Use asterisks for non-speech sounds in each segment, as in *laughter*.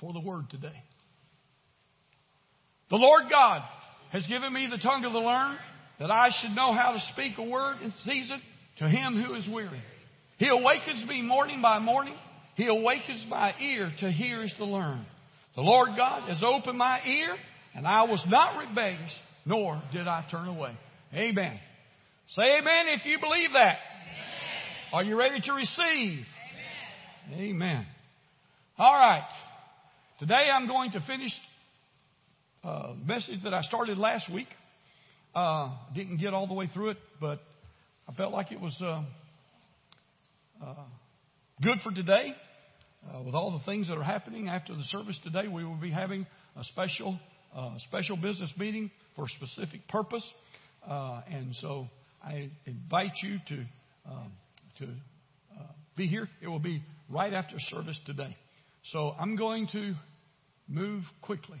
for the word today. The Lord God has given me the tongue of the learned that I should know how to speak a word in season to him who is weary. He awakens me morning by morning. He awakens my ear to hear as to learn. The Lord God has opened my ear, and I was not rebellious, nor did I turn away. Amen. Say amen if you believe that. Amen. Are you ready to receive? Amen. amen. All right. Today I'm going to finish a uh, message that I started last week. Uh, didn't get all the way through it, but I felt like it was uh, uh, good for today. Uh, with all the things that are happening after the service today, we will be having a special uh, special business meeting for a specific purpose, and so I invite you to um, to be here. It will be right after service today. So I'm going to move quickly.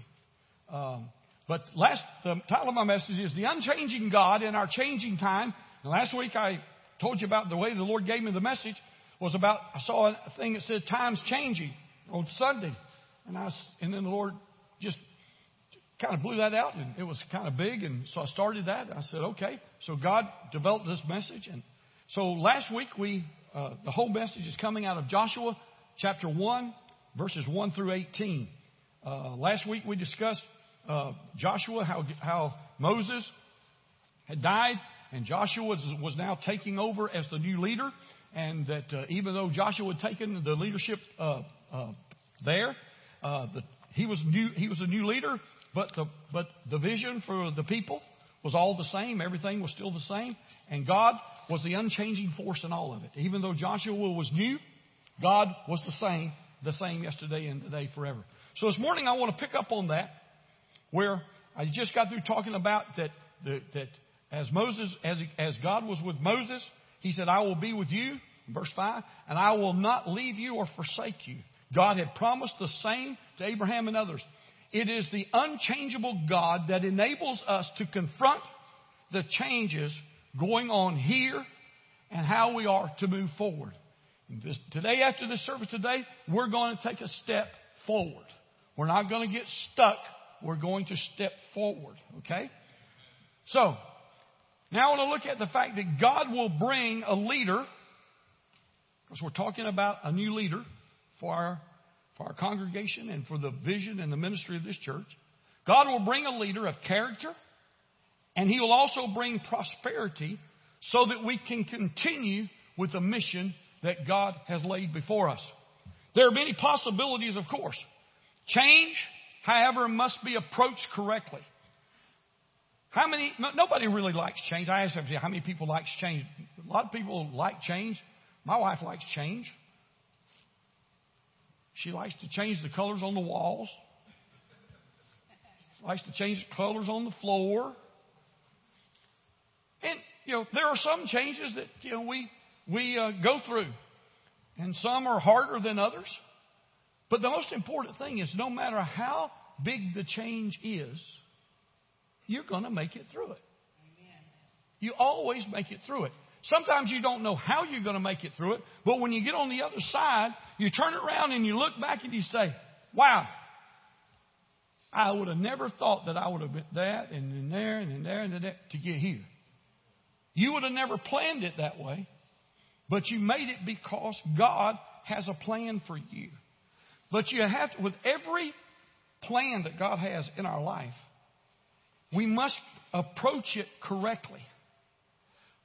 Um, but last, the title of my message is The Unchanging God in Our Changing Time. And last week I told you about the way the Lord gave me the message was about, I saw a thing that said time's changing on Sunday. And I, and then the Lord just kind of blew that out and it was kind of big. And so I started that. I said, okay. So God developed this message. And so last week we, uh, the whole message is coming out of Joshua chapter 1, verses 1 through 18. Uh, last week we discussed uh, Joshua, how, how Moses had died, and Joshua was, was now taking over as the new leader. And that uh, even though Joshua had taken the leadership uh, uh, there, uh, the, he was new. He was a new leader, but the but the vision for the people was all the same. Everything was still the same, and God was the unchanging force in all of it. Even though Joshua was new, God was the same, the same yesterday and today forever. So this morning I want to pick up on that where I just got through talking about that, the, that as Moses, as, as God was with Moses, he said, I will be with you, verse 5, and I will not leave you or forsake you. God had promised the same to Abraham and others. It is the unchangeable God that enables us to confront the changes going on here and how we are to move forward. This, today, after this service today, we're going to take a step forward. We're not going to get stuck we're going to step forward. Okay? So, now I want to look at the fact that God will bring a leader, because we're talking about a new leader for our, for our congregation and for the vision and the ministry of this church. God will bring a leader of character, and He will also bring prosperity so that we can continue with the mission that God has laid before us. There are many possibilities, of course. Change however, must be approached correctly. How many, nobody really likes change. I asked them, how many people likes change? A lot of people like change. My wife likes change. She likes to change the colors on the walls. She likes to change the colors on the floor. And, you know, there are some changes that, you know, we, we uh, go through. And some are harder than others. But the most important thing is no matter how big the change is, you're going to make it through it. You always make it through it. Sometimes you don't know how you're going to make it through it, but when you get on the other side, you turn around and you look back and you say, wow, I would have never thought that I would have been that and then there and then there and then there to get here. You would have never planned it that way, but you made it because God has a plan for you. But you have to, with every plan that God has in our life, we must approach it correctly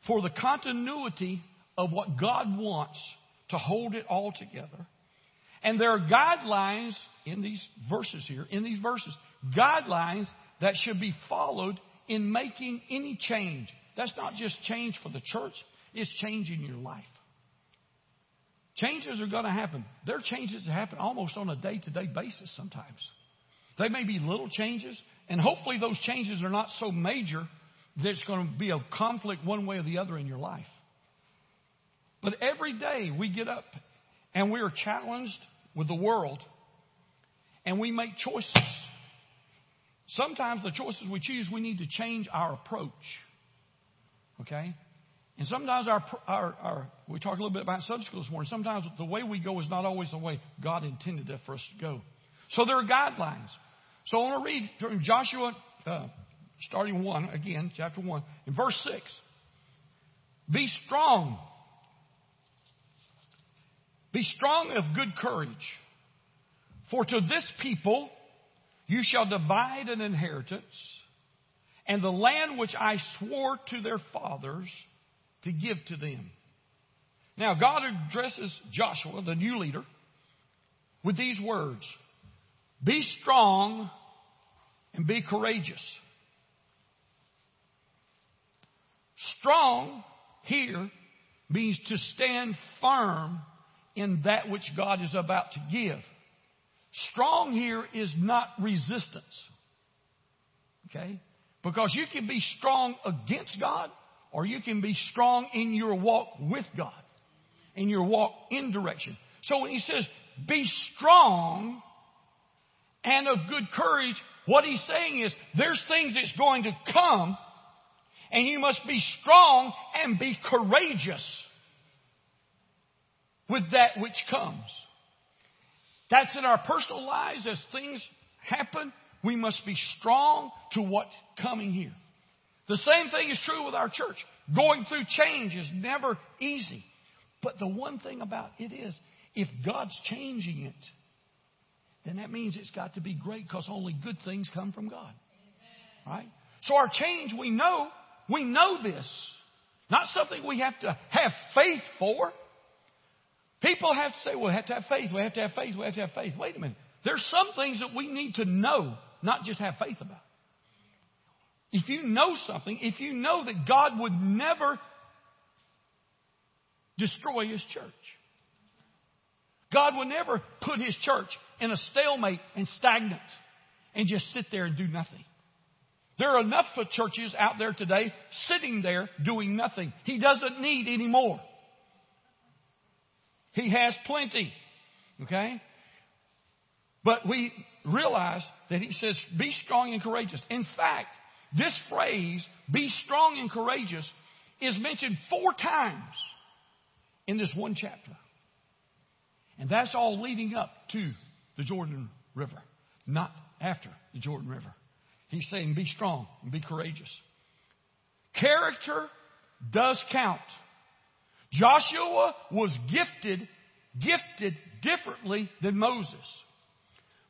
for the continuity of what God wants to hold it all together. And there are guidelines in these verses here, in these verses, guidelines that should be followed in making any change. That's not just change for the church, it's change in your life. Changes are going to happen. There are changes that happen almost on a day to day basis sometimes. They may be little changes, and hopefully those changes are not so major that it's going to be a conflict one way or the other in your life. But every day we get up and we are challenged with the world and we make choices. Sometimes the choices we choose, we need to change our approach. Okay? And sometimes our, our, our, we talked a little bit about Sunday school this morning. Sometimes the way we go is not always the way God intended it for us to go. So there are guidelines. So I want to read from Joshua, uh, starting 1, again, chapter 1, in verse 6. Be strong. Be strong of good courage. For to this people you shall divide an inheritance, and the land which I swore to their fathers to give to them. Now, God addresses Joshua, the new leader, with these words Be strong and be courageous. Strong here means to stand firm in that which God is about to give. Strong here is not resistance. Okay? Because you can be strong against God or you can be strong in your walk with God, in your walk in direction. So when he says, be strong and of good courage, what he's saying is there's things that's going to come and you must be strong and be courageous with that which comes. That's in our personal lives as things happen. We must be strong to what's coming here. The same thing is true with our church. Going through change is never easy. But the one thing about it is, if God's changing it, then that means it's got to be great because only good things come from God. Right? So our change, we know, we know this. Not something we have to have faith for. People have to say, well, we have to have faith, we have to have faith, we have to have faith. Wait a minute. There's some things that we need to know, not just have faith about. If you know something, if you know that God would never destroy His church, God would never put His church in a stalemate and stagnant and just sit there and do nothing. There are enough churches out there today sitting there doing nothing. He doesn't need any more. He has plenty. Okay? But we realize that he says, be strong and courageous. In fact, this phrase, be strong and courageous, is mentioned four times in this one chapter. And that's all leading up to the Jordan River, not after the Jordan River. He's saying, be strong and be courageous. Character does count. Joshua was gifted, gifted differently than Moses.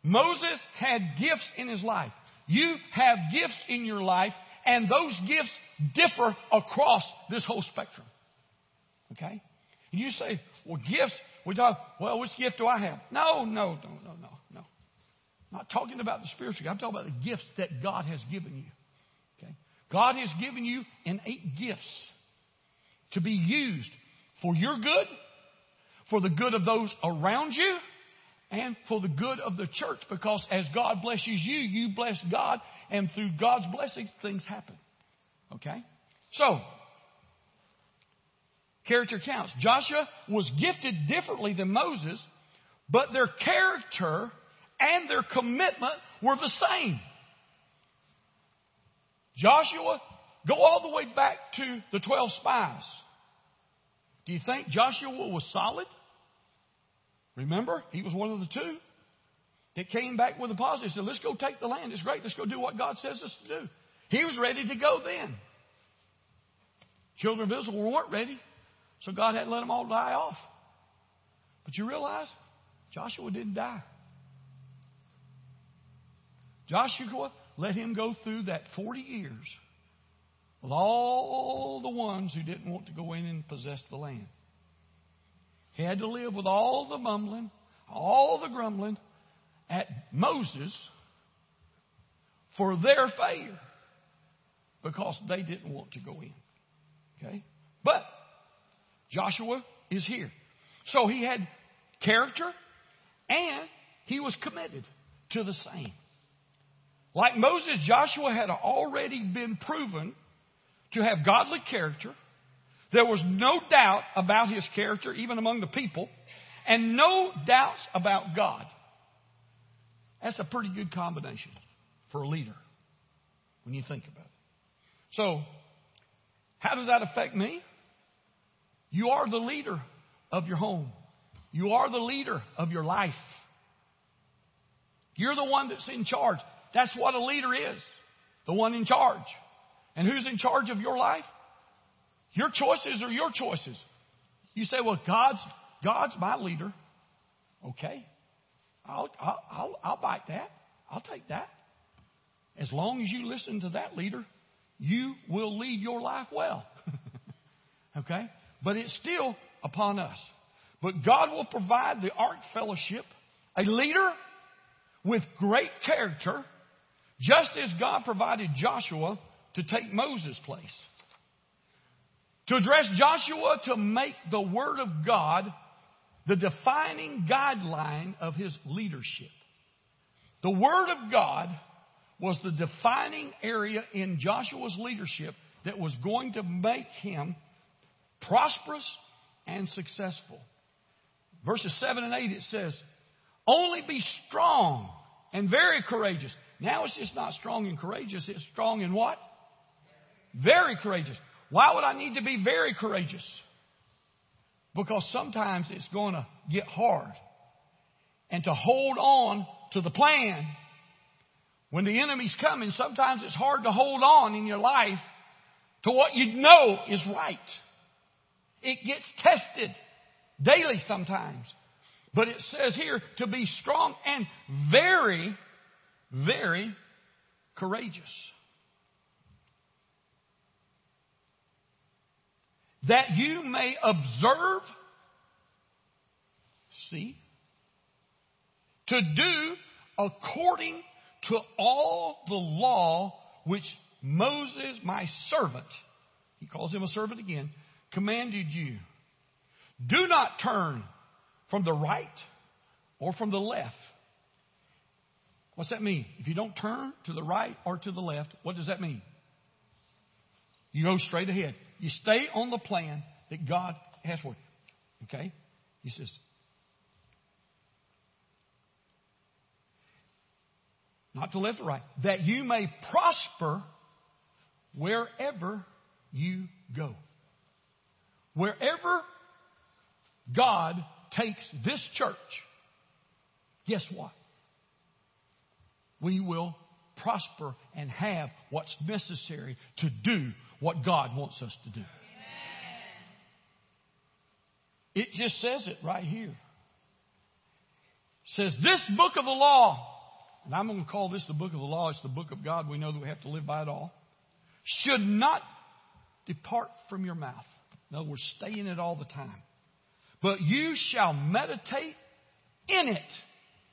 Moses had gifts in his life. You have gifts in your life, and those gifts differ across this whole spectrum. Okay? And you say, well, gifts, we talk, well, which gift do I have? No, no, no, no, no, no. I'm not talking about the spiritual. I'm talking about the gifts that God has given you. Okay? God has given you innate gifts to be used for your good, for the good of those around you, and for the good of the church. Because as God blesses you, you bless God, and through God's blessings, things happen. Okay? So, character counts. Joshua was gifted differently than Moses, but their character and their commitment were the same. Joshua, go all the way back to the 12 spies. Do you think Joshua was solid? Remember, he was one of the two that came back with a positive. Said, let's go take the land. It's great. Let's go do what God says us to do. He was ready to go then. Children of Israel weren't ready, so God had to let them all die off. But you realize Joshua didn't die. Joshua let him go through that 40 years with all the ones who didn't want to go in and possess the land. He had to live with all the mumbling, all the grumbling at Moses for their failure because they didn't want to go in. Okay? But Joshua is here. So he had character and he was committed to the same. Like Moses, Joshua had already been proven to have godly character. There was no doubt about his character, even among the people, and no doubts about God. That's a pretty good combination for a leader when you think about it. So, how does that affect me? You are the leader of your home. You are the leader of your life. You're the one that's in charge. That's what a leader is. The one in charge. And who's in charge of your life? Your choices are your choices. You say, well, God's, God's my leader. Okay. I'll, I'll, I'll, I'll bite that. I'll take that. As long as you listen to that leader, you will lead your life well. *laughs* okay? But it's still upon us. But God will provide the Ark Fellowship a leader with great character, just as God provided Joshua to take Moses' place. To address Joshua to make the Word of God the defining guideline of his leadership. The Word of God was the defining area in Joshua's leadership that was going to make him prosperous and successful. Verses 7 and 8 it says, Only be strong and very courageous. Now it's just not strong and courageous, it's strong and what? Very courageous. Why would I need to be very courageous? Because sometimes it's going to get hard. And to hold on to the plan when the enemy's coming, sometimes it's hard to hold on in your life to what you know is right. It gets tested daily sometimes. But it says here to be strong and very, very courageous. That you may observe, see, to do according to all the law which Moses, my servant, he calls him a servant again, commanded you. Do not turn from the right or from the left. What's that mean? If you don't turn to the right or to the left, what does that mean? You go straight ahead. You stay on the plan that God has for you. Okay? He says, not to left or right, that you may prosper wherever you go. Wherever God takes this church, guess what? We will prosper and have what's necessary to do what God wants us to do. It just says it right here. It says, This book of the law, and I'm going to call this the book of the law, it's the book of God. We know that we have to live by it all, should not depart from your mouth. In other words, stay in it all the time. But you shall meditate in it,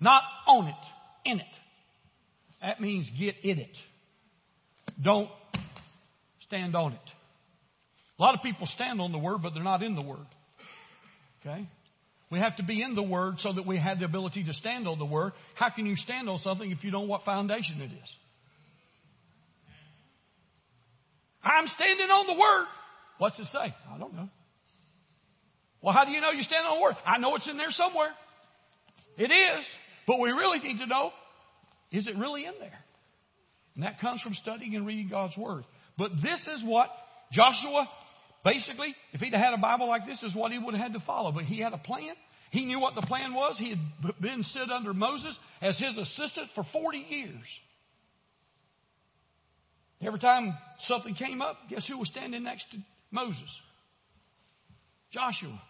not on it, in it. That means get in it. Don't stand on it. A lot of people stand on the Word, but they're not in the Word. Okay? We have to be in the Word so that we have the ability to stand on the Word. How can you stand on something if you don't know what foundation it is? I'm standing on the Word. What's it say? I don't know. Well, how do you know you stand on the Word? I know it's in there somewhere. It is. But we really need to know is it really in there? And that comes from studying and reading God's Word. But this is what Joshua, basically, if he'd had a Bible like this, is what he would have had to follow. But he had a plan. He knew what the plan was. He had been sit under Moses as his assistant for 40 years. Every time something came up, guess who was standing next to Moses? Joshua.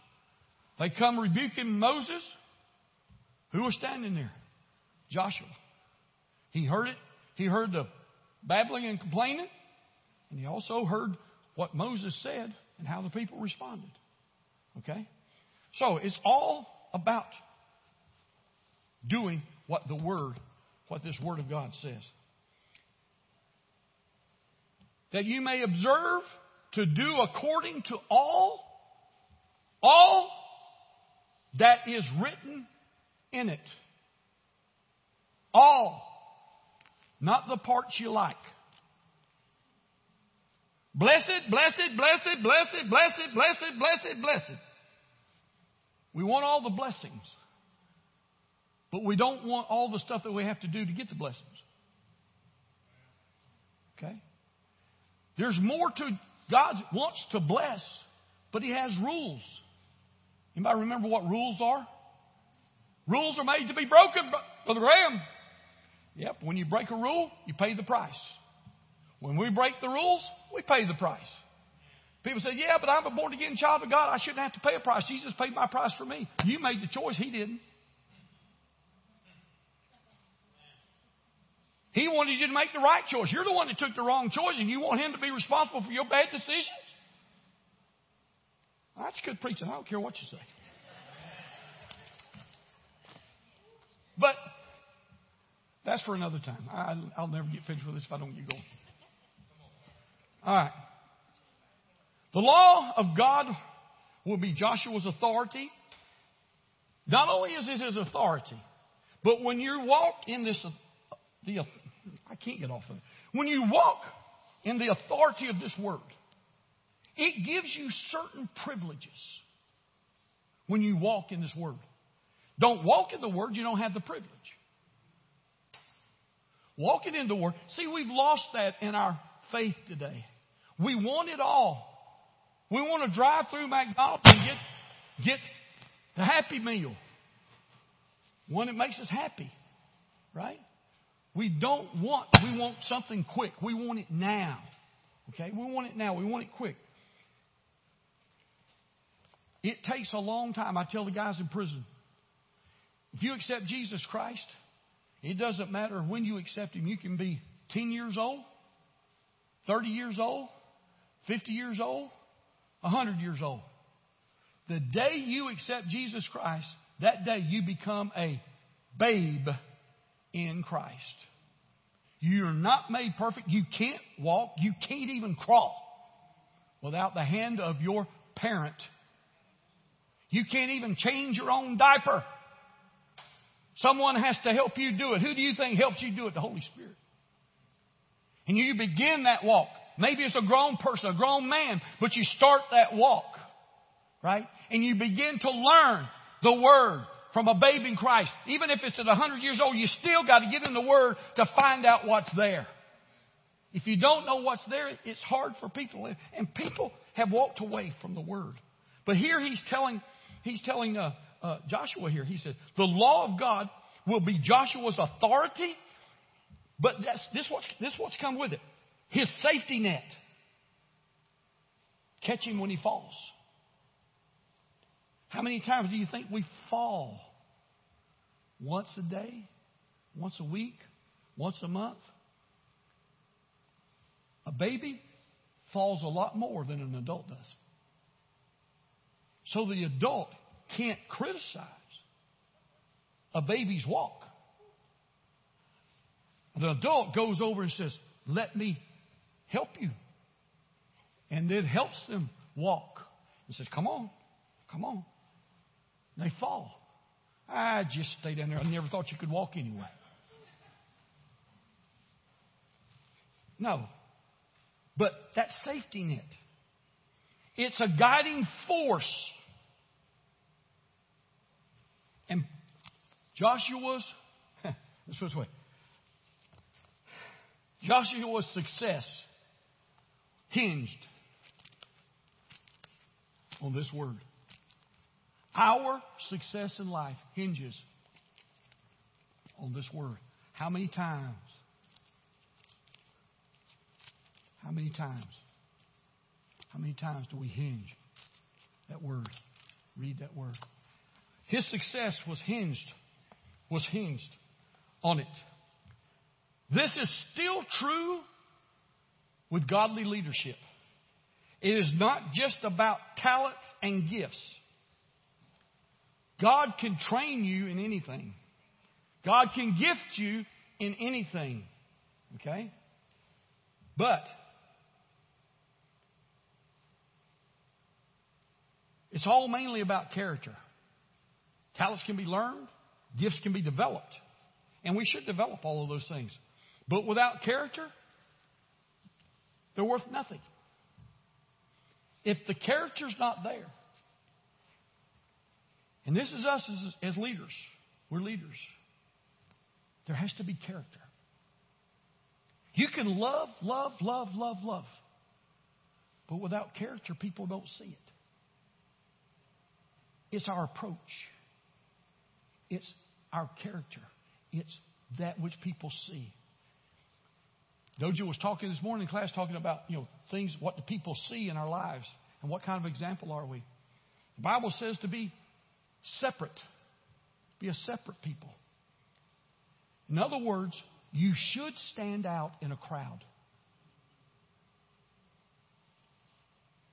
They come rebuking Moses. Who was standing there? Joshua. He heard it. He heard the babbling and complaining. And he also heard what Moses said and how the people responded. Okay? So it's all about doing what the Word, what this Word of God says. That you may observe to do according to all, all that is written in it. All. Not the parts you like. Blessed, blessed, blessed, blessed, blessed, blessed, blessed, blessed. We want all the blessings. But we don't want all the stuff that we have to do to get the blessings. Okay? There's more to God wants to bless, but He has rules. Anybody remember what rules are? Rules are made to be broken, Brother Graham. Yep, when you break a rule, you pay the price. When we break the rules, we pay the price. People say, yeah, but I'm a born again child of God. I shouldn't have to pay a price. Jesus paid my price for me. You made the choice. He didn't. He wanted you to make the right choice. You're the one that took the wrong choice, and you want him to be responsible for your bad decisions? That's good preaching. I don't care what you say. But that's for another time. I, will never get finished with this if I don't get going. All right. The law of God will be Joshua's authority. Not only is it his authority, but when you walk in this, the, I can't get off of it. When you walk in the authority of this word, it gives you certain privileges when you walk in this word. Don't walk in the word, you don't have the privilege. Walking in the word. See, we've lost that in our faith today. We want it all. We want to drive through McDonald's and get, get the happy meal. One that makes us happy. Right? We don't want, we want something quick. We want it now. Okay? We want it now. We want it quick. It takes a long time. I tell the guys in prison if you accept Jesus Christ, it doesn't matter when you accept Him. You can be 10 years old, 30 years old, 50 years old, 100 years old. The day you accept Jesus Christ, that day you become a babe in Christ. You're not made perfect. You can't walk. You can't even crawl without the hand of your parent you can't even change your own diaper. Someone has to help you do it. Who do you think helps you do it? The Holy Spirit. And you begin that walk. Maybe it's a grown person, a grown man, but you start that walk, right? And you begin to learn the Word from a babe in Christ. Even if it's at 100 years old, you still got to get in the Word to find out what's there. If you don't know what's there, it's hard for people. And people have walked away from the Word. But here he's telling he's telling uh, uh, Joshua here. He says, the law of God will be Joshua's authority, but that's, this, what's, this what's come with it. His safety net. Catch him when he falls. How many times do you think we fall? Once a day? Once a week? Once a month? A baby falls a lot more than an adult does. So the adult can't criticize a baby's walk. The adult goes over and says, Let me help you. And it helps them walk. And says, Come on, come on. And they fall. I just stayed down there. I never thought you could walk anyway. No. But that safety net, it's a guiding force and Joshua's, *laughs* this was way. Joshua's success hinged on this word. Our success in life hinges on this word. How many times? How many times? How many times do we hinge that word? Read that word. His success was hinged, was hinged on it. This is still true with godly leadership. It is not just about talents and gifts. God can train you in anything. God can gift you in anything. Okay? But it's all mainly about character. Talents can be learned, gifts can be developed. And we should develop all of those things. But without character, they're worth nothing. If the character's not there, and this is us as, as leaders, we're leaders, there has to be character. You can love, love, love, love, love. But without character, people don't see it. It's our approach. It's our character. It's that which people see. Doja was talking this morning in class, talking about you know things, what do people see in our lives, and what kind of example are we? The Bible says to be separate, be a separate people. In other words, you should stand out in a crowd.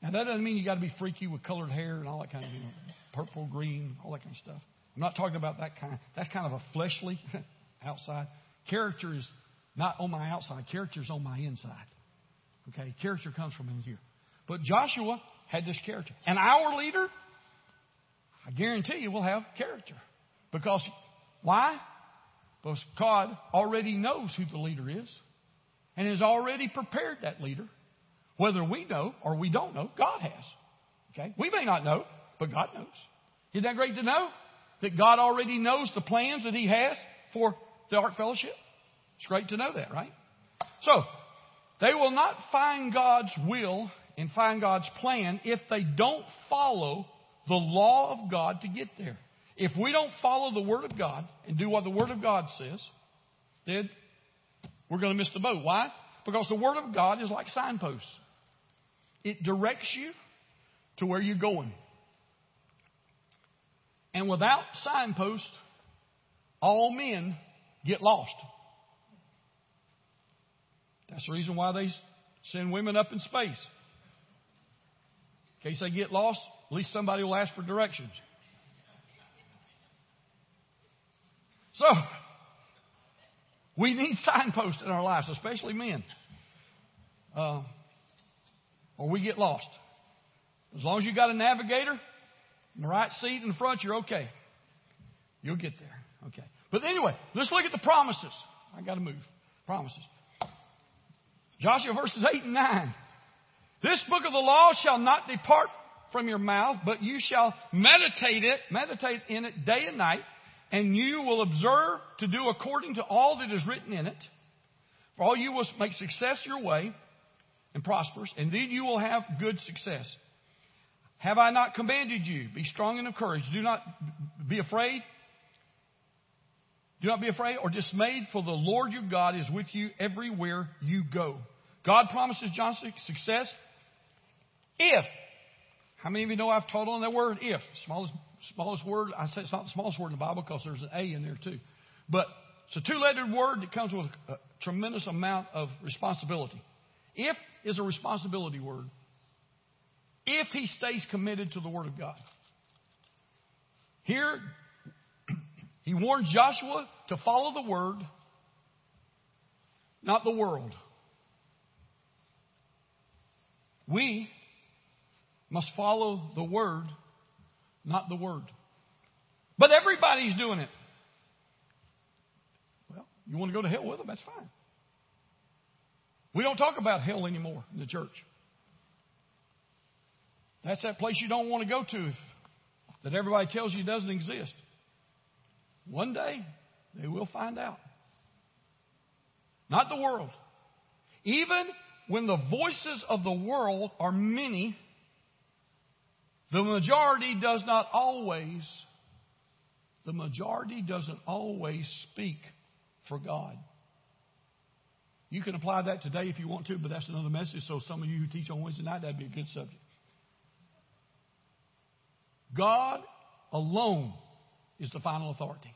Now that doesn't mean you got to be freaky with colored hair and all that kind of you know, purple, green, all that kind of stuff. I'm not talking about that kind. That's kind of a fleshly *laughs* outside. Character is not on my outside. Character is on my inside. Okay, character comes from in here. But Joshua had this character, and our leader, I guarantee you, will have character because why? Because God already knows who the leader is, and has already prepared that leader. Whether we know or we don't know, God has. Okay, we may not know, but God knows. Isn't that great to know? That God already knows the plans that He has for the Ark Fellowship? It's great to know that, right? So, they will not find God's will and find God's plan if they don't follow the law of God to get there. If we don't follow the Word of God and do what the Word of God says, then we're going to miss the boat. Why? Because the Word of God is like signposts. It directs you to where you're going. And without signposts, all men get lost. That's the reason why they send women up in space. In case they get lost, at least somebody will ask for directions. So, we need *laughs* signposts in our lives, especially men. Uh, or we get lost. As long as you got a navigator, in the right seat in the front, you're okay. You'll get there. Okay. But anyway, let's look at the promises. I got to move. Promises. Joshua verses 8 and 9. This book of the law shall not depart from your mouth, but you shall meditate it, meditate in it day and night, and you will observe to do according to all that is written in it. For all you will make success your way and prosperous, and then you will have good success. Have I not commanded you? Be strong and of courage. Do not be afraid. Do not be afraid or dismayed, for the Lord your God is with you everywhere you go. God promises Johnson success if. How many of you know I've taught on that word if? Smallest, smallest word. I say it's not the smallest word in the Bible because there's an A in there too. But it's a two lettered word that comes with a tremendous amount of responsibility. If is a responsibility word if he stays committed to the Word of God. Here, he warned Joshua to follow the Word, not the world. We must follow the Word, not the Word. But everybody's doing it. Well, you want to go to hell with them? That's fine. We don't talk about hell anymore in the church. That's that place you don't want to go to that everybody tells you doesn't exist. One day, they will find out. Not the world. Even when the voices of the world are many, the majority does not always, the majority doesn't always speak for God. You can apply that today if you want to, but that's another message. So some of you who teach on Wednesday night, that'd be a good subject. God alone is the final authority.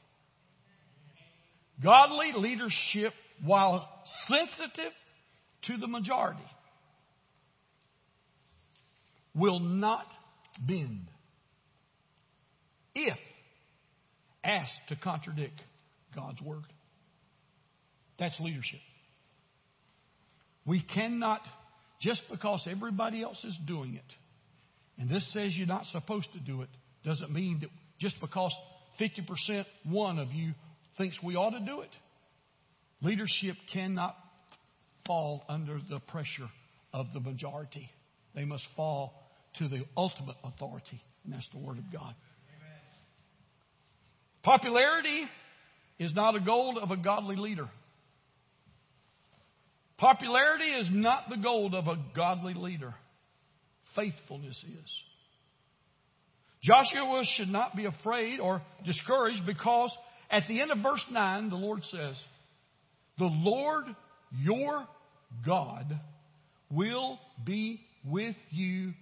Godly leadership, while sensitive to the majority, will not bend if asked to contradict God's word. That's leadership. We cannot, just because everybody else is doing it, and this says you're not supposed to do it, doesn't mean that just because 50% one of you thinks we ought to do it. Leadership cannot fall under the pressure of the majority. They must fall to the ultimate authority, and that's the Word of God. Amen. Popularity is not a goal of a godly leader. Popularity is not the goal of a godly leader faithfulness is. Joshua should not be afraid or discouraged because at the end of verse 9, the Lord says, The Lord your God will be with you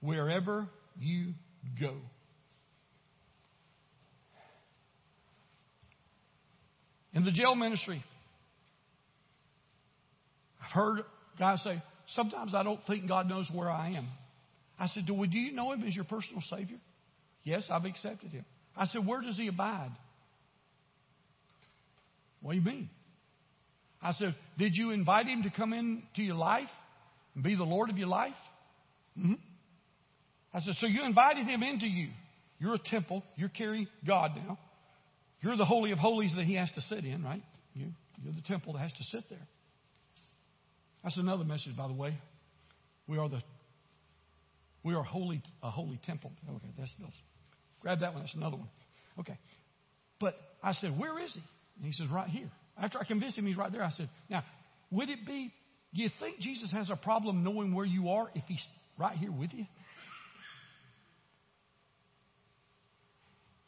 wherever you go. In the jail ministry, I've heard guys say, Sometimes I don't think God knows where I am. I said, Do you know Him as your personal Savior? Yes, I've accepted Him. I said, Where does He abide? What do you mean? I said, Did you invite Him to come into your life and be the Lord of your life? Mm-hmm. I said, So you invited Him into you. You're a temple. You're carrying God now. You're the Holy of Holies that He has to sit in, right? You, you're the temple that has to sit there. That's another message, by the way. We are the we are holy a holy temple. Okay, that's, that's grab that one. That's another one. Okay, but I said, where is he? And he says, right here. After I convinced him he's right there, I said, now, would it be? Do you think Jesus has a problem knowing where you are if he's right here with you?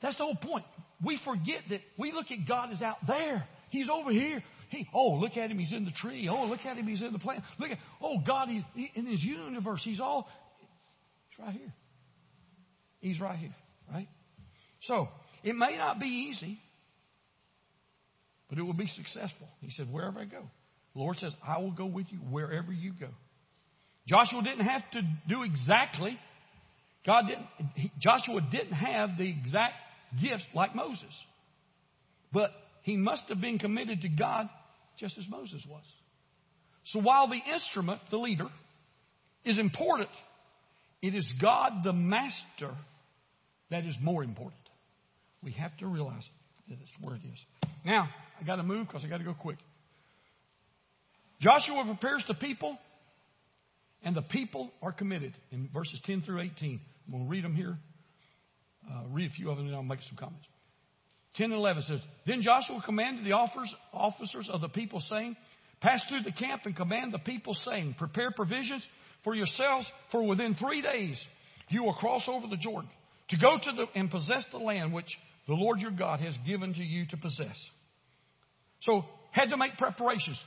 That's the whole point. We forget that we look at God as out there. He's over here. He, oh, look at him, he's in the tree. Oh, look at him, he's in the plant. Look at, oh, God, he, he, in his universe, he's all, he's right here. He's right here, right? So, it may not be easy, but it will be successful. He said, wherever I go. The Lord says, I will go with you wherever you go. Joshua didn't have to do exactly, God didn't, he, Joshua didn't have the exact gifts like Moses. But he must have been committed to God just as Moses was. So while the instrument, the leader, is important, it is God the master that is more important. We have to realize that it's where it is. Now, I got to move because I got to go quick. Joshua prepares the people, and the people are committed in verses 10 through 18. I'm going to read them here. Uh, read a few of them, and I'll make some comments. 10 and 11 says, Then Joshua commanded the officers of the people, saying, Pass through the camp and command the people, saying, Prepare provisions for yourselves, for within three days you will cross over the Jordan to go to the, and possess the land which the Lord your God has given to you to possess. So, had to make preparations.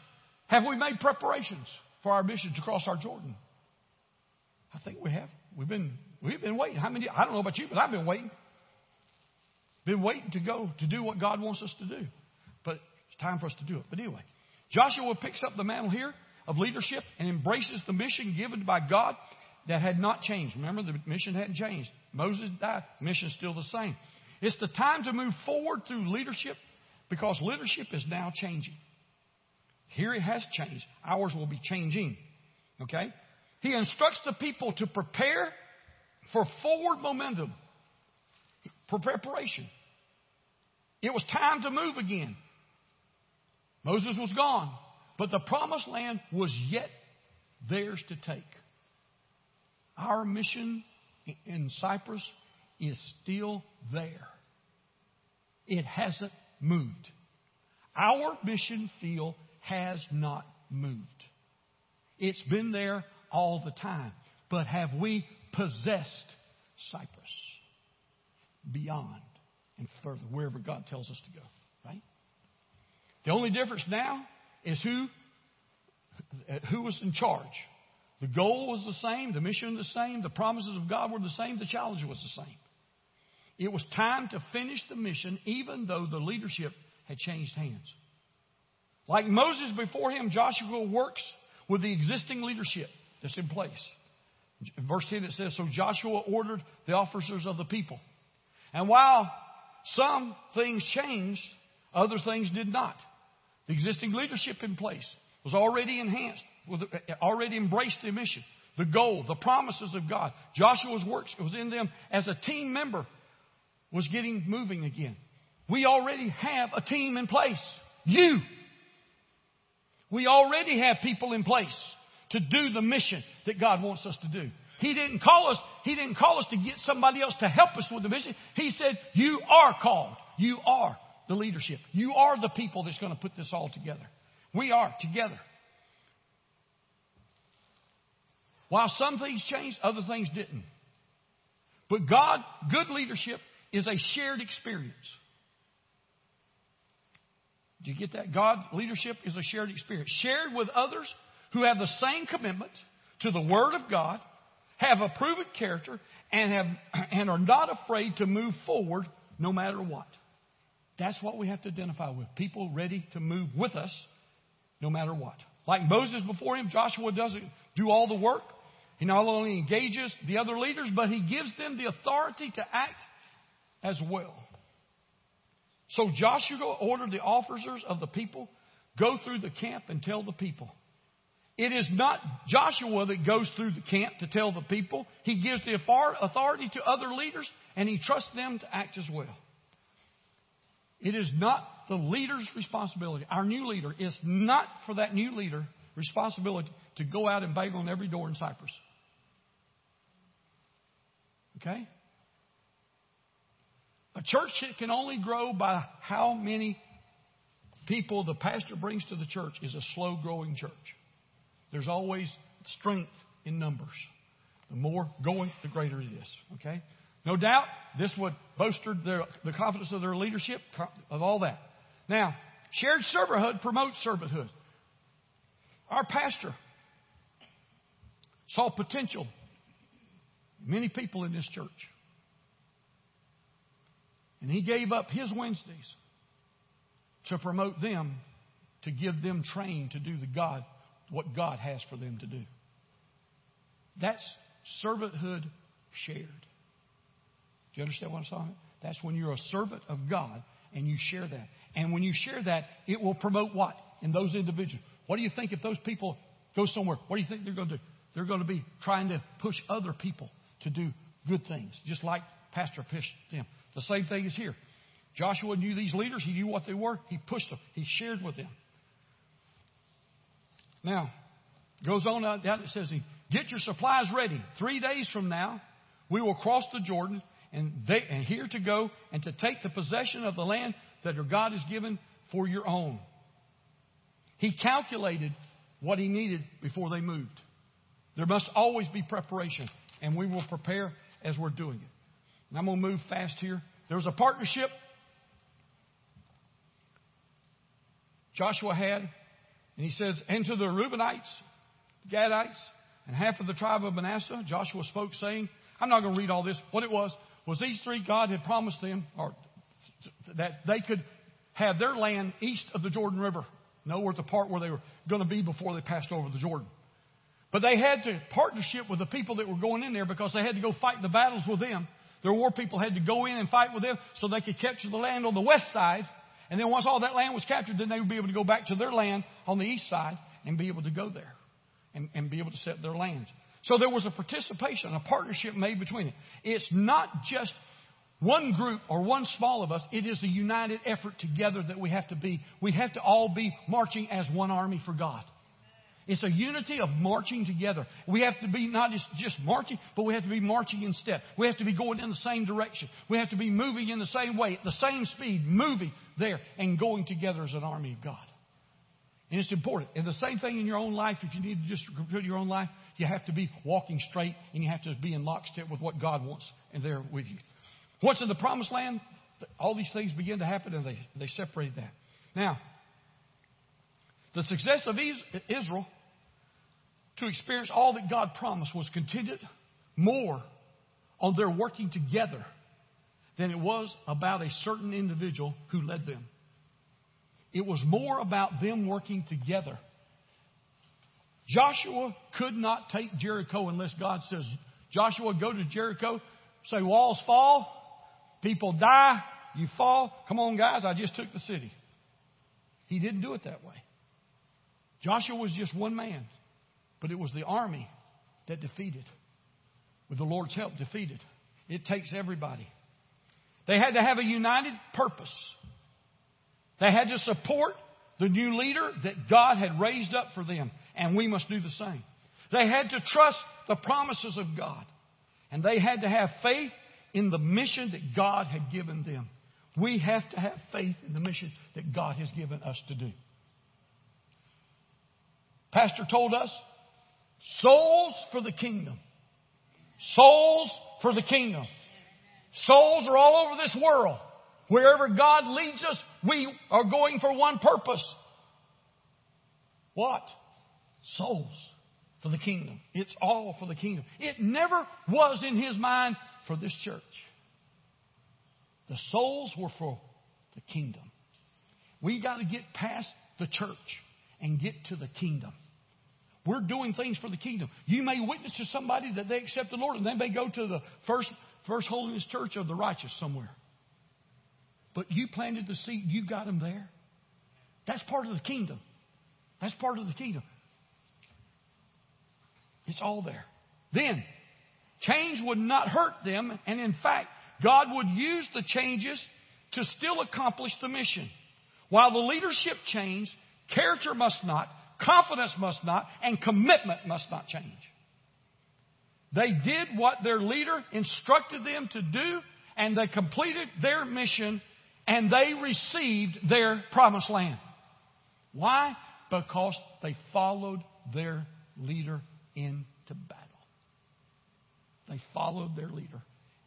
Have we made preparations for our mission to cross our Jordan? I think we have. We've been we've been waiting. How many? I don't know about you, but I've been waiting. Been waiting to go to do what God wants us to do. But it's time for us to do it. But anyway, Joshua picks up the mantle here of leadership and embraces the mission given by God that had not changed. Remember, the mission hadn't changed. Moses died. Mission's still the same. It's the time to move forward through leadership because leadership is now changing. Here it has changed. Ours will be changing. Okay? He instructs the people to prepare for forward momentum for preparation. It was time to move again. Moses was gone, but the promised land was yet theirs to take. Our mission in Cypress is still there. It hasn't moved. Our mission field has not moved. It's been there all the time. But have we possessed Cypress? beyond and further, wherever God tells us to go, right? The only difference now is who, who was in charge. The goal was the same, the mission the same, the promises of God were the same, the challenge was the same. It was time to finish the mission, even though the leadership had changed hands. Like Moses before him, Joshua works with the existing leadership that's in place. In verse 10 it says, So Joshua ordered the officers of the people and while some things changed, other things did not. The existing leadership in place was already enhanced, Eh, already embraced the mission, the goal, the promises of God. Joshua's works was in them as a team member was getting moving again. We already have a team in place. You. We already have people in place to do the mission that God wants us to do. He didn't call us, He didn't call us to get somebody else to help us with the mission. He said, You are called. You are the leadership. You are the people that's going to put this all together. We are together. While some things changed, other things didn't. But God, good leadership is a shared experience. Do you get that? God leadership is a shared experience. Shared with others who have the same commitment to the Word of God, have a proven character, and, have, *clears throat* and are not afraid to move forward no matter what. That's what we have to identify with. People ready to move with us no matter what. Like Moses before him, Joshua doesn't do all the work. He not only engages the other leaders, but he gives them the authority to act as well. So Joshua ordered the officers of the people go through the camp and tell the people. It is not Joshua that goes through the camp to tell the people. He gives the authority to other leaders and he trusts them to act as well. It is not the leader's responsibility. Our new leader is not for that new leader responsibility to go out and bang on every door in Cypress. Okay? A church that can only grow by how many people the pastor brings to the church is a slow growing church. There's always strength in numbers. The more going, the greater it is. Okay? No doubt, this would bolster their, the confidence of their leadership, of all that. Now, shared servanthood promotes servanthood. Our pastor saw potential many people in this church. And he gave up his Wednesdays to promote them, to give them train to do the God, what God has for them to do. That's servanthood shared. Do you understand what I'm saying? That's when you're a servant of God and you share that. And when you share that, it will promote what? In those individuals. What do you think if those people go somewhere? What do you think they're going to do? They're going to be trying to push other people to do good things, just like Pastor pushed them. The same thing is here. Joshua knew these leaders. He knew what they were. He pushed them. He shared with them. Now, goes on down. It says, "Get your supplies ready. Three days from now, we will cross the Jordan and, they, and here to go and to take the possession of the land that your God has given for your own. He calculated what he needed before they moved. There must always be preparation, and we will prepare as we're doing it. And I'm going to move fast here. There was a partnership Joshua had, and he says, And to the Reubenites, Gadites, and half of the tribe of Manasseh, Joshua spoke, saying, I'm not going to read all this. What it was, was these three, God had promised them or that they could have their land east of the Jordan River. In other words, the part where they were going to be before they passed over the Jordan. But they had to partnership with the people that were going in there because they had to go fight the battles with them. Their war people had to go in and fight with them so they could capture the land on the west side. And then once all that land was captured, then they would be able to go back to their land on the east side and be able to go there and, and be able to set their lands. So there was a participation, a partnership made between it. It's not just one group or one small of us. It is a united effort together that we have to be. We have to all be marching as one army for God. It's a unity of marching together. We have to be not just, just marching, but we have to be marching in step. We have to be going in the same direction. We have to be moving in the same way, at the same speed, moving there and going together as an army of God. And it's important. And the same thing in your own life, if you need to just put your own life, you have to be walking straight and you have to be in lockstep with what God wants and there with you. Once in the promised land, all these things begin to happen and they, they separate that. Now, the success of Israel to experience all that God promised was contingent more on their working together than it was about a certain individual who led them. It was more about them working together. Joshua could not take Jericho unless God says, Joshua, go to Jericho, say, walls fall, people die, you fall. Come on, guys, I just took the city. He didn't do it that way. Joshua was just one man, but it was the army that defeated, with the Lord's help, defeated. It takes everybody. They had to have a united purpose. They had to support the new leader that God had raised up for them, and we must do the same. They had to trust the promises of God, and they had to have faith in the mission that God had given them. We have to have faith in the mission that God has given us to do. Pastor told us souls for the kingdom. Souls for the kingdom. Souls are all over this world. Wherever God leads us, we are going for one purpose. What? Souls for the kingdom. It's all for the kingdom. It never was in his mind for this church. The souls were for the kingdom. We got to get past the church and get to the kingdom. We're doing things for the kingdom. You may witness to somebody that they accept the Lord and they may go to the first, first holiness church of the righteous somewhere. But you planted the seed, you got them there. That's part of the kingdom. That's part of the kingdom. It's all there. Then, change would not hurt them, and in fact, God would use the changes to still accomplish the mission. While the leadership changed, character must not, confidence must not, and commitment must not change. They did what their leader instructed them to do, and they completed their mission, and they received their promised land. Why? Because they followed their leader into battle. They followed their leader,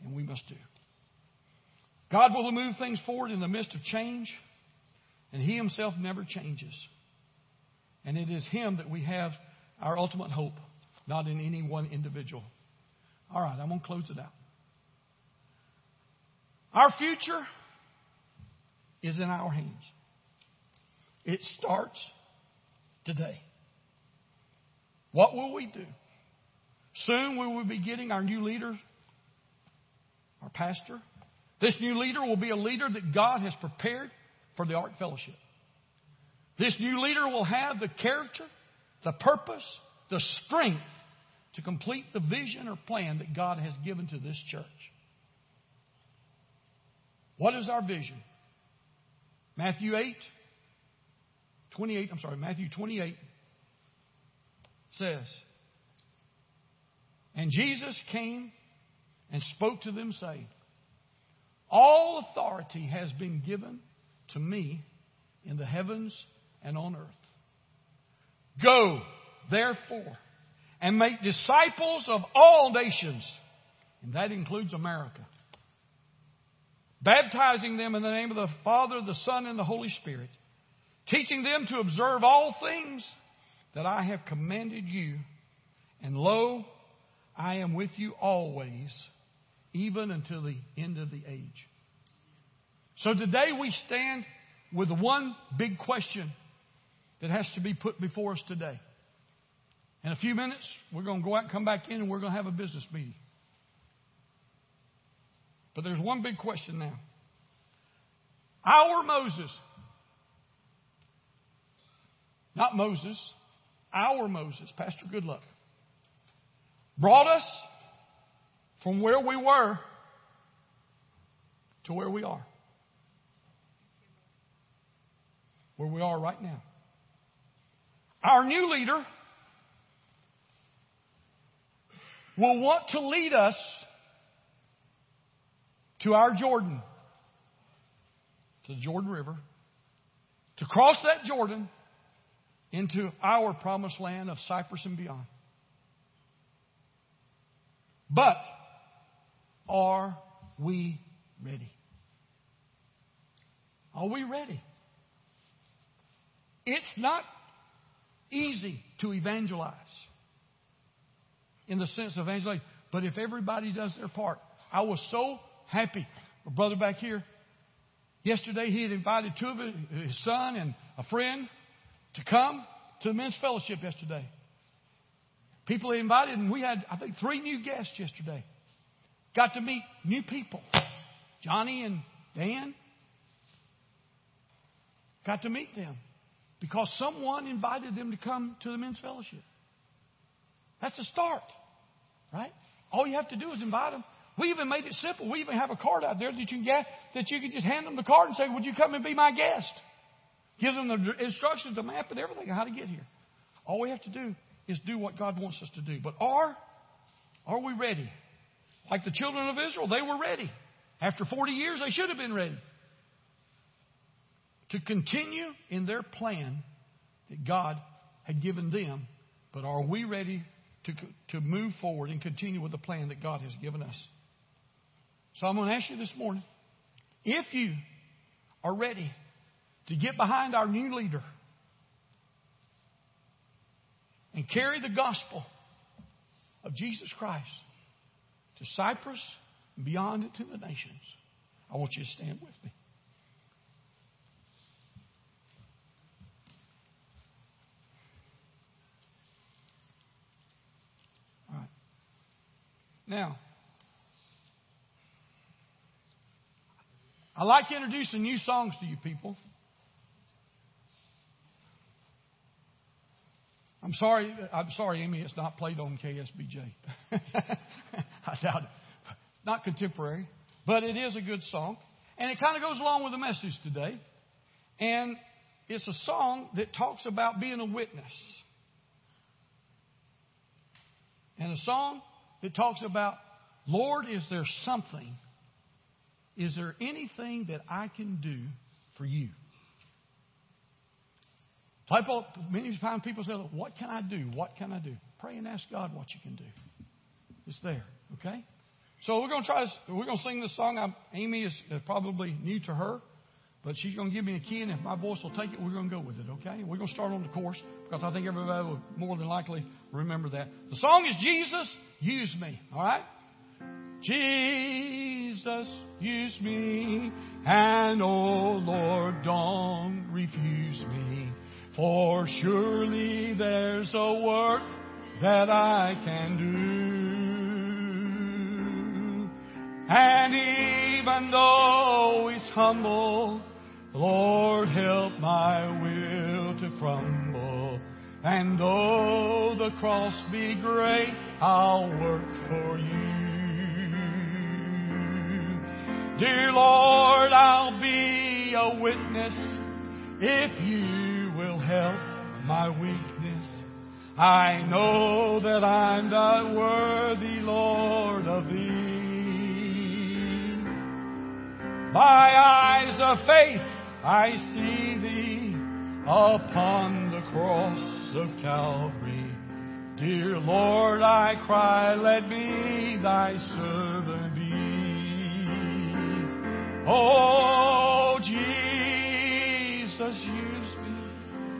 and we must do. God will move things forward in the midst of change, and He Himself never changes. And it is Him that we have our ultimate hope, not in any one individual. All right, I'm going to close it out. Our future is in our hands. It starts today. What will we do? Soon we will be getting our new leader, our pastor. This new leader will be a leader that God has prepared for the Ark Fellowship. This new leader will have the character, the purpose, the strength to complete the vision or plan that God has given to this church. What is our vision? Matthew 8, 28, I'm sorry, Matthew 28 says, And Jesus came and spoke to them, saying, All authority has been given to me in the heavens and on earth. Go, therefore, and make disciples of all nations, and that includes America, baptizing them in the name of the Father, the Son, and the Holy Spirit, teaching them to observe all things that I have commanded you. And lo, I am with you always, even until the end of the age. So today we stand with one big question that has to be put before us today. In a few minutes, we're going to go out and come back in and we're going to have a business meeting. But there's one big question now. Our Moses, not Moses, our Moses, Pastor Goodluck, brought us from where we were to where we are. Where we are right now. Our new leader will want to lead us to our Jordan, to the Jordan River, to cross that Jordan into our promised land of Cypress and beyond. But are we ready? Are we ready? It's not easy to evangelize in the sense of evangelizing, but if everybody does their part, I was so happy. A brother back here, yesterday he had invited two of his, son and a friend to come to the men's fellowship yesterday. People he invited, and we had, I think, three new guests yesterday. Got to meet new people. Johnny and Dan. Got to meet them because someone invited them to come to the men's fellowship. That's a start, right? All you have to do is invite them. We even made it simple. We even have a card out there that you can get that you can just hand them the card and say, "Would you come and be my guest?" Gives them the instructions, the map, and everything how to get here. All we have to do is do what God wants us to do. But are are we ready? Like the children of Israel, they were ready. After 40 years, they should have been ready to continue in their plan that God had given them. But are we ready to, to move forward and continue with the plan that God has given us? So I'm going to ask you this morning if you are ready to get behind our new leader and carry the gospel of Jesus Christ to Cypress and beyond it to the nations. I want you to stand with me. Now, I like introducing new songs to you people. I'm sorry, I'm sorry, Amy, it's not played on KSBJ. *laughs* I doubt it. Not contemporary, but it is a good song. And it kind of goes along with the message today. And it's a song that talks about being a witness. And a song that talks about, Lord, is there something, is there anything that I can do for you? People, many times people say, What can I do? What can I do? Pray and ask God what you can do. It's there, okay? So we're going to try this. We're going to sing this song. I'm, Amy is probably new to her, but she's going to give me a key, and if my voice will take it, we're going to go with it, okay? We're going to start on the course because I think everybody will more than likely remember that. The song is Jesus, Use Me, all right? Jesus, use me, and oh Lord, don't refuse me. For surely there's a work that I can do. And even though it's humble, Lord, help my will to crumble. And though the cross be great, I'll work for you. Dear Lord, I'll be a witness if you will help my weakness. I know that I'm not worthy, Lord, of Thee. My eyes of faith I see Thee upon the cross of Calvary. Dear Lord, I cry, let me Thy servant be. Oh, Jesus, you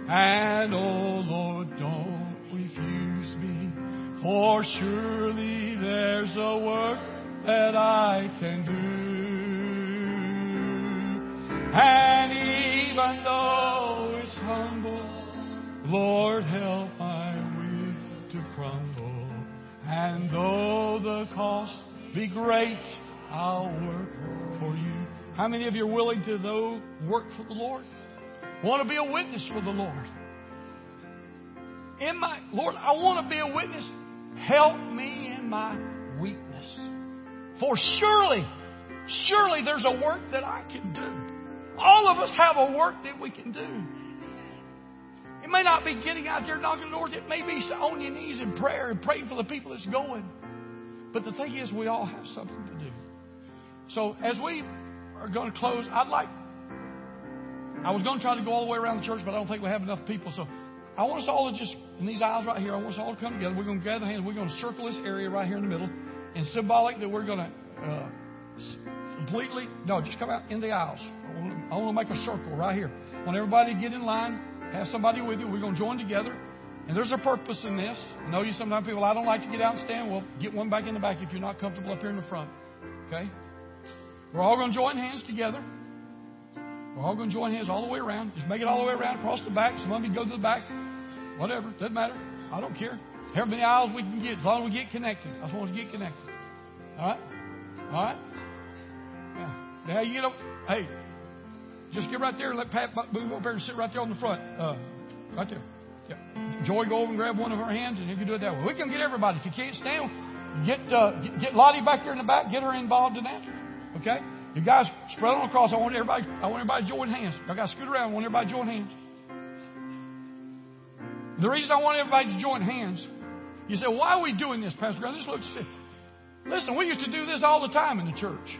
and oh Lord, don't refuse me, for surely there's a work that I can do. And even though it's humble, Lord, help And though the cost be great, I'll work for you. How many of you are willing to though work for the Lord? want to be a witness for the Lord. In my Lord, I want to be a witness. Help me in my weakness. For surely, surely there's a work that I can do. All of us have a work that we can do. May not be getting out there knocking doors. It may be on your knees in prayer and praying for the people that's going. But the thing is, we all have something to do. So as we are going to close, I'd like I was going to try to go all the way around the church, but I don't think we have enough people. So I want us all to just, in these aisles right here, I want us all to come together. We're going to gather hands. We're going to circle this area right here in the middle. And symbolic that we're going to uh, completely, no, just come out in the aisles. I want to make a circle right here. I want everybody to get in line, have somebody with you. We're going to join together. And there's a purpose in this. I know you sometimes people, I don't like to get out and stand. Well, get one back in the back if you're not comfortable up here in the front. Okay? We're all going to join hands together. We're all going to join hands all the way around. Just make it all the way around across the back. Some of you go to the back. Whatever. Doesn't matter. I don't care. However many aisles we can get, as long as we get connected. I just want to get connected. All right? All right? Yeah. Now you get up. Hey, just get right there and let Pat move over there and sit right there on the front. Uh, right there. Yeah. Joy, go over and grab one of her hands, and you can do it that way. We can get everybody. If you can't stand, get, uh, get, Lottie back there in the back. Get her involved in that. Okay? You guys spread on across. I want everybody. I want everybody to join hands. I got to scoot around. I want everybody to join hands. The reason I want everybody to join hands, you say, why are we doing this, Pastor Grant? This looks. Listen, we used to do this all the time in the church.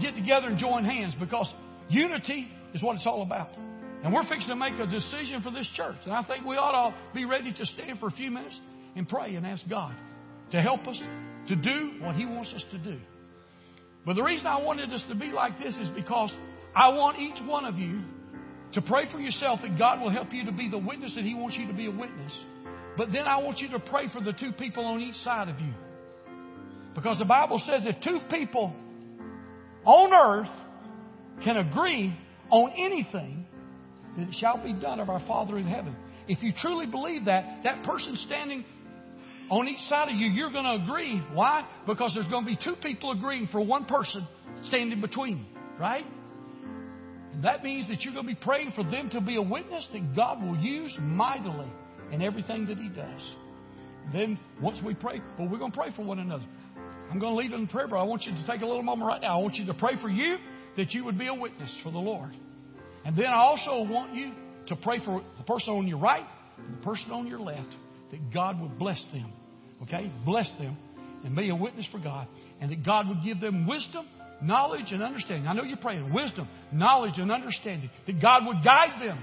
Get together and join hands because unity is what it's all about. And we're fixing to make a decision for this church. And I think we ought to be ready to stand for a few minutes and pray and ask God to help us to do what He wants us to do. But the reason I wanted us to be like this is because I want each one of you to pray for yourself that God will help you to be the witness that He wants you to be a witness. But then I want you to pray for the two people on each side of you. Because the Bible says if two people on earth can agree on anything, then it shall be done of our Father in heaven. If you truly believe that, that person standing on each side of you, you're going to agree. Why? Because there's going to be two people agreeing for one person standing between, right? And that means that you're going to be praying for them to be a witness that God will use mightily in everything that He does. Then, once we pray, well, we're going to pray for one another. I'm going to leave it in prayer, but I want you to take a little moment right now. I want you to pray for you that you would be a witness for the Lord. And then I also want you to pray for the person on your right and the person on your left that God would bless them. Okay? Bless them and be a witness for God. And that God would give them wisdom, knowledge, and understanding. I know you're praying wisdom, knowledge, and understanding. That God would guide them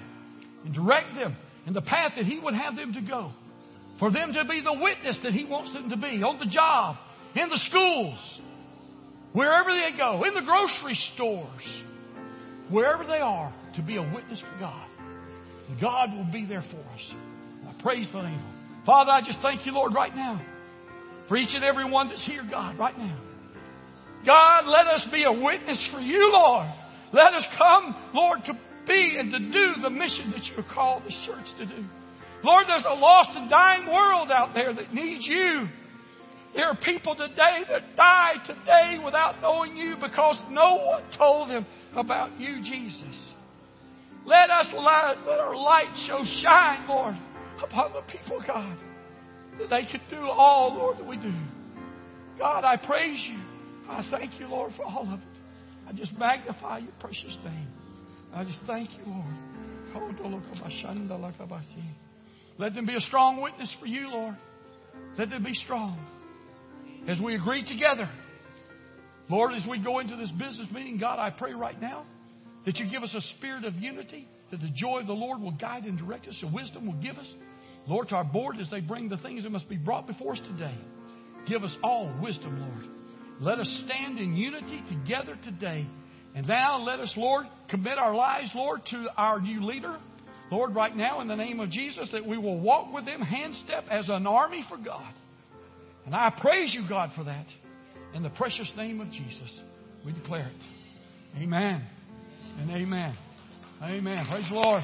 and direct them in the path that He would have them to go. For them to be the witness that He wants them to be on the job, in the schools, wherever they go, in the grocery stores, wherever they are, to be a witness for God. And God will be there for us. I praise the name. Father, I just thank you, Lord, right now for each and every one that's here, God, right now. God, let us be a witness for you, Lord. Let us come, Lord, to be and to do the mission that you have called this church to do. Lord, there's a lost and dying world out there that needs you. There are people today that die today without knowing you because no one told them about you, Jesus. Let us light, let our light show shine, Lord, upon the people, God, that they can do all, Lord, that we do. God, I praise you. I thank you, Lord, for all of it. I just magnify your precious name. I just thank you, Lord. Let them be a strong witness for you, Lord. Let them be strong. As we agree together, Lord, as we go into this business meeting, God, I pray right now that you give us a spirit of unity, that the joy of the Lord will guide and direct us, the wisdom will give us. Lord, to our board as they bring the things that must be brought before us today, give us all wisdom, Lord. Let us stand in unity together today. And now let us, Lord, commit our lives, Lord, to our new leader. Lord, right now, in the name of Jesus, that we will walk with him hand step as an army for God. And I praise you, God, for that. In the precious name of Jesus, we declare it. Amen and amen. Amen. Praise the Lord.